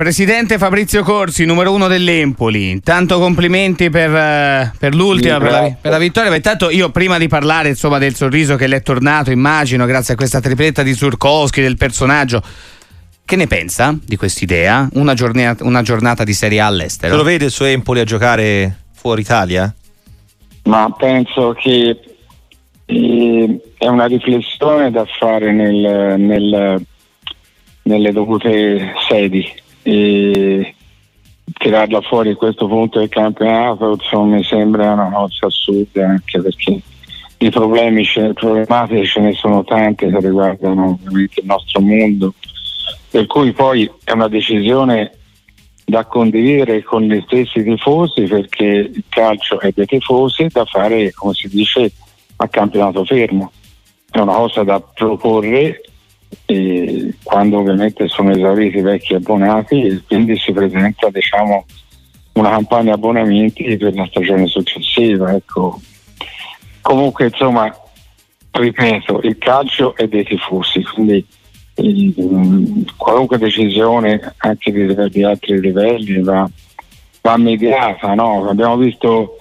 Presidente Fabrizio Corsi, numero uno dell'Empoli, intanto complimenti per, uh, per l'ultima, per la, per la, vittoria. Ma intanto io prima di parlare insomma, del sorriso che le è tornato, immagino, grazie a questa tripletta di Surkowski, del personaggio, che ne pensa di quest'idea? Una giornata, una giornata di Serie A all'estero? lo vede il suo Empoli a giocare fuori Italia? Ma penso che eh, è una riflessione da fare nel, nel, nelle dovute sedi tirarla fuori a questo punto del campionato insomma, mi sembra una cosa assurda anche perché i problemi problematici ce ne sono tante che riguardano ovviamente il nostro mondo per cui poi è una decisione da condividere con gli stessi tifosi perché il calcio è dei tifosi da fare come si dice a campionato fermo. È una cosa da proporre e quando ovviamente sono esauriti i vecchi abbonati e quindi si presenta diciamo, una campagna abbonamenti per la stagione successiva. Ecco. Comunque insomma, ripeto, il calcio è dei tifosi, quindi eh, qualunque decisione anche di, di altri livelli va, va mediata. No? Abbiamo visto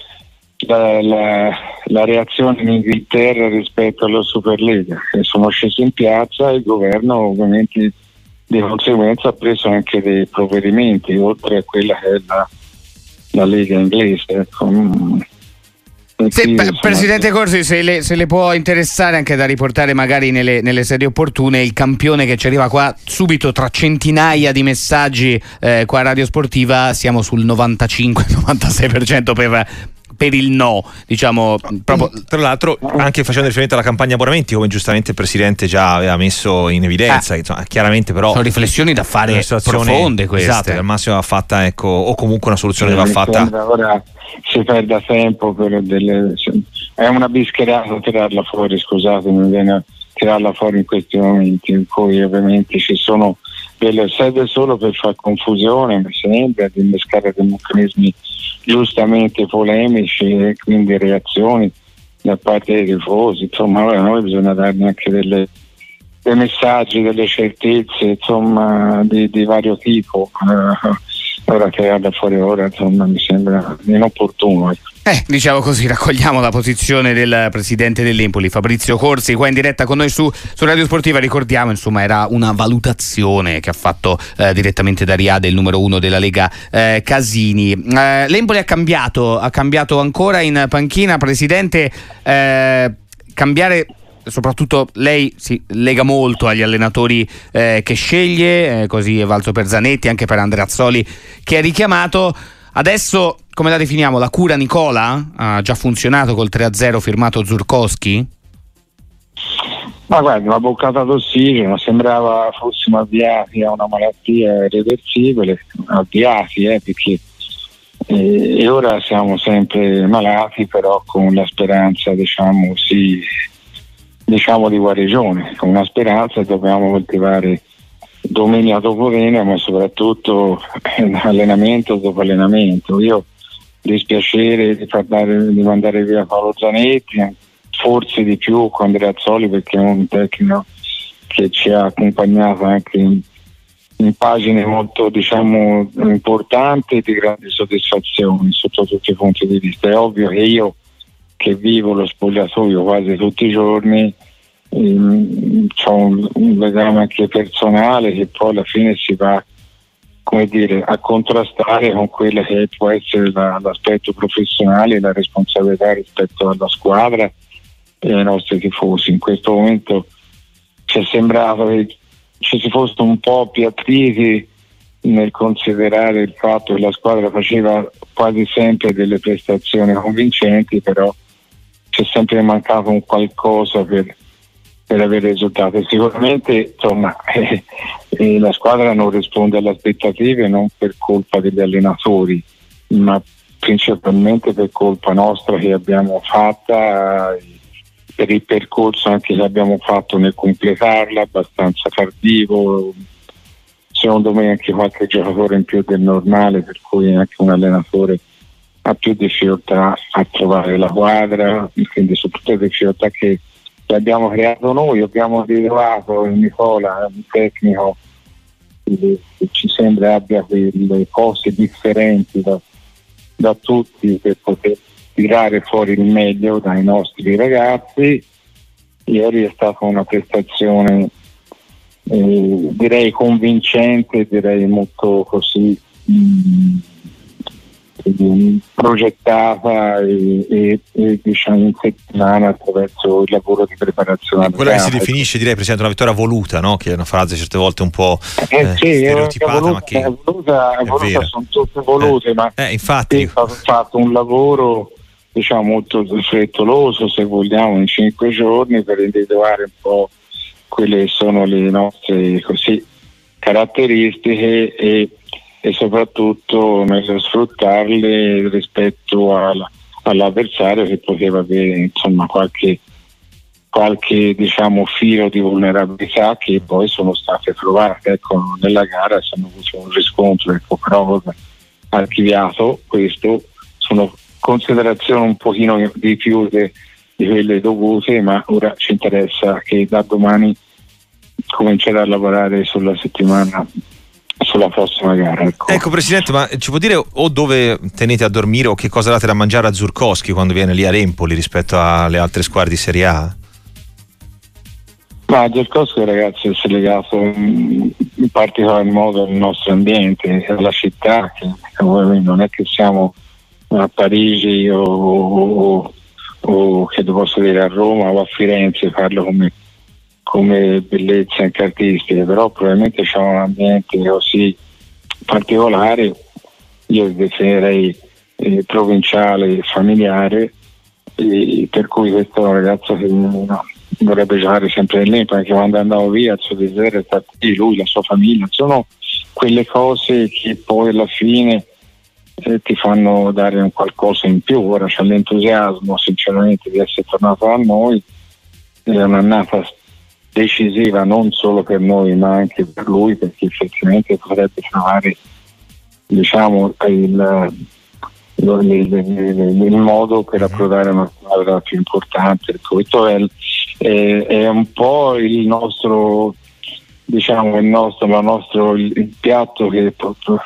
la, la, la, reazione in Inghilterra rispetto alla Superlega, sono scesi in piazza e il governo ovviamente di conseguenza ha preso anche dei provvedimenti, oltre a quella che è la, la Lega inglese. Ecco. Mm. Sì, Presidente Corsi, se le, se le, può interessare anche da riportare magari nelle, nelle sedi opportune il campione che ci arriva qua subito tra centinaia di messaggi eh, qua a Radio Sportiva, siamo sul 95-96% per per il no, diciamo proprio... Tra l'altro anche facendo riferimento alla campagna abbonamenti, come giustamente il Presidente già aveva messo in evidenza, eh, insomma, chiaramente però... Sono riflessioni da fare profonde queste. Esatto, al massimo va fatta, ecco, o comunque una soluzione che va fatta... Ora si perda tempo per delle... È una bischerata tirarla fuori, scusate, mi viene tirarla fuori in questi momenti in cui ovviamente ci sono delle sede solo per far confusione, mi sembra, di innescare dei meccanismi giustamente polemici e quindi reazioni da parte dei tifosi. Insomma, ora noi bisogna dargli anche delle, dei messaggi, delle certezze insomma, di, di vario tipo. Uh, ora che vada fuori ora insomma, mi sembra inopportuno. Ecco. Eh, diciamo così, raccogliamo la posizione del presidente dell'Empoli, Fabrizio Corsi, qua in diretta con noi su, su Radio Sportiva. Ricordiamo, insomma, era una valutazione che ha fatto eh, direttamente da Riade, il numero uno della Lega eh, Casini. Eh, L'Empoli ha cambiato, ha cambiato ancora in panchina, presidente. Eh, cambiare soprattutto lei si lega molto agli allenatori eh, che sceglie, eh, così è valso per Zanetti, anche per Andreazzoli che ha richiamato. Adesso, come la definiamo? La cura Nicola? Ha già funzionato col 3-0 firmato Zurkowski? Ma guarda, una boccata d'ossigeno, sembrava fossimo avviati a una malattia irreversibile, avviati eh, perché eh, e ora siamo sempre malati, però con la speranza, diciamo, sì, diciamo di guarigione, con una speranza dobbiamo coltivare domenica dopo domenica, ma soprattutto allenamento dopo allenamento. Io dispiacere di, dare, di mandare via Paolo Zanetti, forse di più con Andrea Zoli perché è un tecnico che ci ha accompagnato anche in, in pagine molto diciamo, importanti e di grandi soddisfazioni sotto tutti i punti di vista. È ovvio che io che vivo lo spogliatoio quasi tutti i giorni ehm, ho un, un legame anche personale che poi alla fine si va dire, a contrastare con quello che può essere la, l'aspetto professionale e la responsabilità rispetto alla squadra e ai nostri tifosi. In questo momento ci è sembrato che ci si fosse un po' più attivi nel considerare il fatto che la squadra faceva quasi sempre delle prestazioni convincenti, però c'è sempre mancato un qualcosa per, per avere risultati. Sicuramente insomma, eh, eh, la squadra non risponde alle aspettative non per colpa degli allenatori, ma principalmente per colpa nostra che abbiamo fatta per il percorso anche che abbiamo fatto nel completarla, abbastanza tardivo. Secondo me anche qualche giocatore in più del normale, per cui anche un allenatore ha più difficoltà a trovare la quadra, quindi su tutte le difficoltà che, abbiamo creato noi, abbiamo ritrovato in Nicola, un tecnico che, che ci sembra abbia quelle cose differenti da, da tutti per poter tirare fuori il meglio dai nostri ragazzi. Ieri è stata una prestazione eh, direi convincente, direi molto così mh, mm, progettata e, e, e, diciamo in settimana attraverso il lavoro di preparazione. Quella che si definisce, direi, Presidente, una vittoria voluta, no? che è una frase certe volte un po' eh, eh, sì, stereotipata, voluta, ma che è voluta, è voluta sono tutte volute, eh, ma eh, infatti è fatto un lavoro diciamo molto frettoloso se vogliamo in cinque giorni per individuare un po' quelle che sono le nostre così, caratteristiche e, e, soprattutto meglio sfruttarle rispetto alla, all'avversario che poteva avere insomma qualche qualche diciamo, filo di vulnerabilità che poi sono state trovate ecco, nella gara hanno avuto un riscontro ecco, però archiviato questo. Sono considerazioni un pochino di più de, di quelle dovute ma ora ci interessa che da domani cominciare a lavorare sulla settimana sulla prossima gara. Ecco. ecco. Presidente, ma ci può dire o dove tenete a dormire o che cosa date da mangiare a Zurkowski quando viene lì a Empoli rispetto alle altre squadre di Serie A? Ma Zurkowski ragazzi è legato in, particolar modo al nostro ambiente, alla città, che non è che siamo a Parigi o, o, o che posso dire a Roma o a Firenze, parlo come come bellezza anche artistica, però probabilmente c'è un ambiente così particolare, io definirei eh, provinciale e familiare, e per cui questo ragazzo che no, vorrebbe giocare sempre nell'Empo, anche quando andavo via il suo desiderio è stato lì, lui, la sua famiglia, sono quelle cose che poi alla fine eh, ti fanno dare un qualcosa in più, ora c'è l'entusiasmo sinceramente di essere tornato da noi, è un'annata decisiva non solo per noi ma anche per lui perché effettivamente potrebbe trovare diciamo, il, il, il, il, modo per approdare una squadra più importante. Questo è, è, è un po' il nostro diciamo il nostro, il, nostro, il piatto che pro, pro,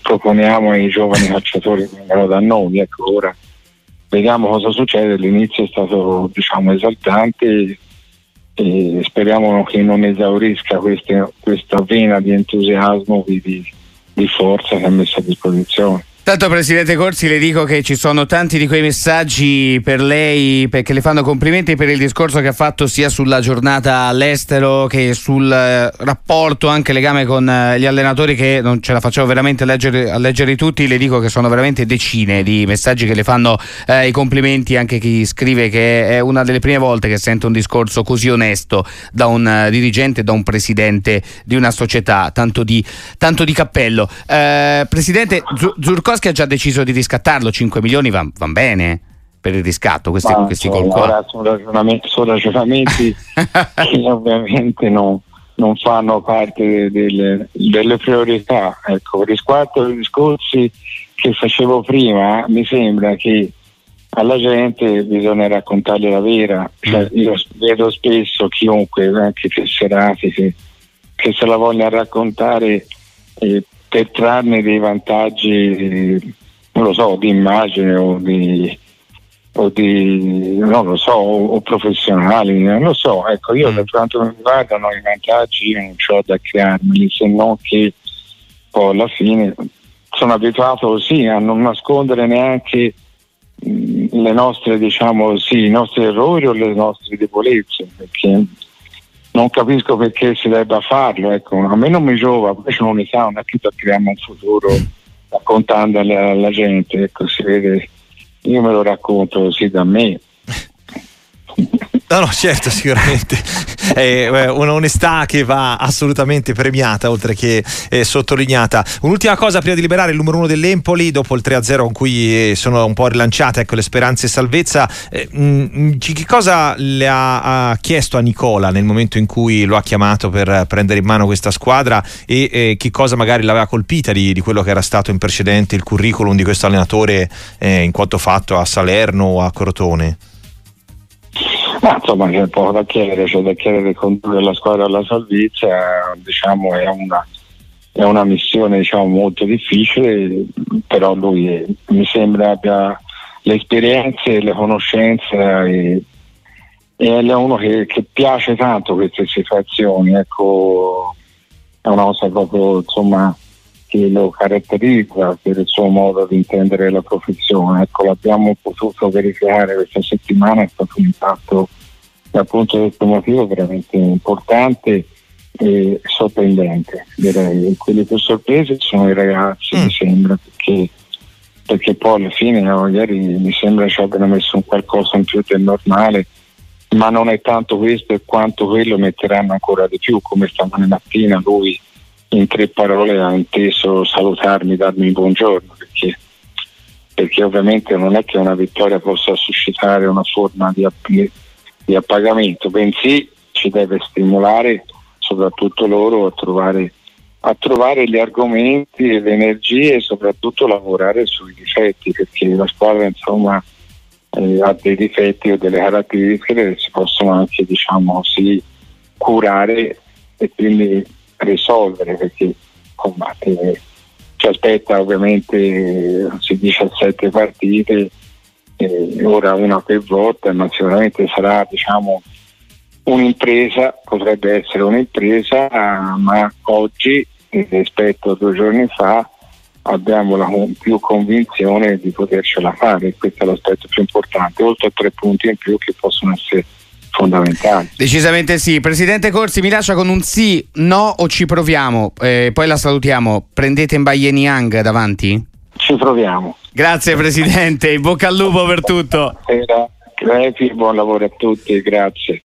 proponiamo ai giovani calciatori che vengono da noi. Ecco, ora vediamo cosa succede. L'inizio è stato diciamo, esaltante, e speriamo che non esaurisca queste, questa vena di entusiasmo di, di forza che ha messo a disposizione. Tanto Presidente Corsi le dico che ci sono tanti di quei messaggi per lei perché le fanno complimenti per il discorso che ha fatto sia sulla giornata all'estero che sul eh, rapporto anche legame con eh, gli allenatori che non ce la facciamo veramente a leggere, a leggere tutti, le dico che sono veramente decine di messaggi che le fanno eh, i complimenti anche chi scrive che è una delle prime volte che sente un discorso così onesto da un uh, dirigente, da un presidente di una società, tanto di, tanto di cappello. Eh, Presidente Zurkowski Lewandowski ha già deciso di riscattarlo, 5 milioni van, van bene per il riscatto, questi, Ma, questi gol qua. Sono ragionamenti, sono ragionamenti che ovviamente no, non fanno parte delle, delle priorità. Ecco, rispetto ai discorsi che facevo prima, mi sembra che alla gente bisogna raccontargli la vera. Cioè, mm. io vedo spesso chiunque, anche tesserati, che, che se la voglia raccontare eh, per trarne dei vantaggi, non lo so, di immagine o di, o di non lo so, o, o, professionali, non lo so. Ecco, io mm. per quanto mi riguardano i vantaggi non ho da crearmeli, se non che poi alla fine sono abituato così a non nascondere neanche le nostre, diciamo sì, i nostri errori o le nostre debolezze, perché non capisco perché si debba farlo, ecco. a me non mi giova, poi c'è un'unità, non è che creiamo un futuro raccontando alla, alla gente, ecco, si vede, io me lo racconto così da me. No, no, certo, sicuramente. È eh, un'onestà che va assolutamente premiata, oltre che eh, sottolineata. Un'ultima cosa prima di liberare il numero uno dell'Empoli, dopo il 3-0 con cui eh, sono un po' rilanciate ecco, le speranze e salvezza. Eh, mh, mm, che cosa le ha, ha, chiesto a Nicola nel momento in cui lo ha chiamato per prendere in mano questa squadra e eh, che cosa magari l'aveva colpita di, di, quello che era stato in precedente il curriculum di questo allenatore eh, in quanto fatto a Salerno o a Crotone? Ma insomma c'è poco da chiedere, c'è da chiedere condurre la squadra alla salvezza, diciamo è una, è una missione diciamo, molto difficile, però lui è, mi sembra abbia le esperienze, le conoscenze e, e è uno che, che, piace tanto queste situazioni, ecco, è una cosa proprio insomma che lo caratterizza per il suo modo di intendere la professione. Ecco, l'abbiamo potuto verificare questa settimana, è stato un impatto dal punto di vista motivo veramente importante e sorprendente, direi. Quelli più sorpresi sono i ragazzi, mm. mi sembra, perché, perché, poi alla fine magari mi sembra ci abbiano messo un qualcosa in più del normale, ma non è tanto questo quanto quello metteranno ancora di più, come stamane mattina lui in tre parole ha inteso salutarmi, darmi un buongiorno, perché, perché ovviamente non è che una vittoria possa suscitare una forma di, di appagamento, bensì ci deve stimolare soprattutto loro a trovare, a trovare gli argomenti e le energie e soprattutto lavorare sui difetti, perché la squadra insomma eh, ha dei difetti o delle caratteristiche che si possono anche diciamo sì, curare e quindi risolvere perché combattere ci aspetta ovviamente si 17 partite eh, ora una per volta ma sicuramente sarà diciamo un'impresa potrebbe essere un'impresa ma oggi rispetto a due giorni fa abbiamo la più convinzione di potercela fare questo è l'aspetto più importante oltre a tre punti in più che possono essere fondamentali. Decisamente sì. Presidente Corsi, mi lascia con un sì, no o ci proviamo? Eh, poi la salutiamo. Prendete in Bayern Yang davanti? Ci proviamo. Grazie Presidente, in bocca al lupo per tutto. Buonasera, buon lavoro a tutti, grazie.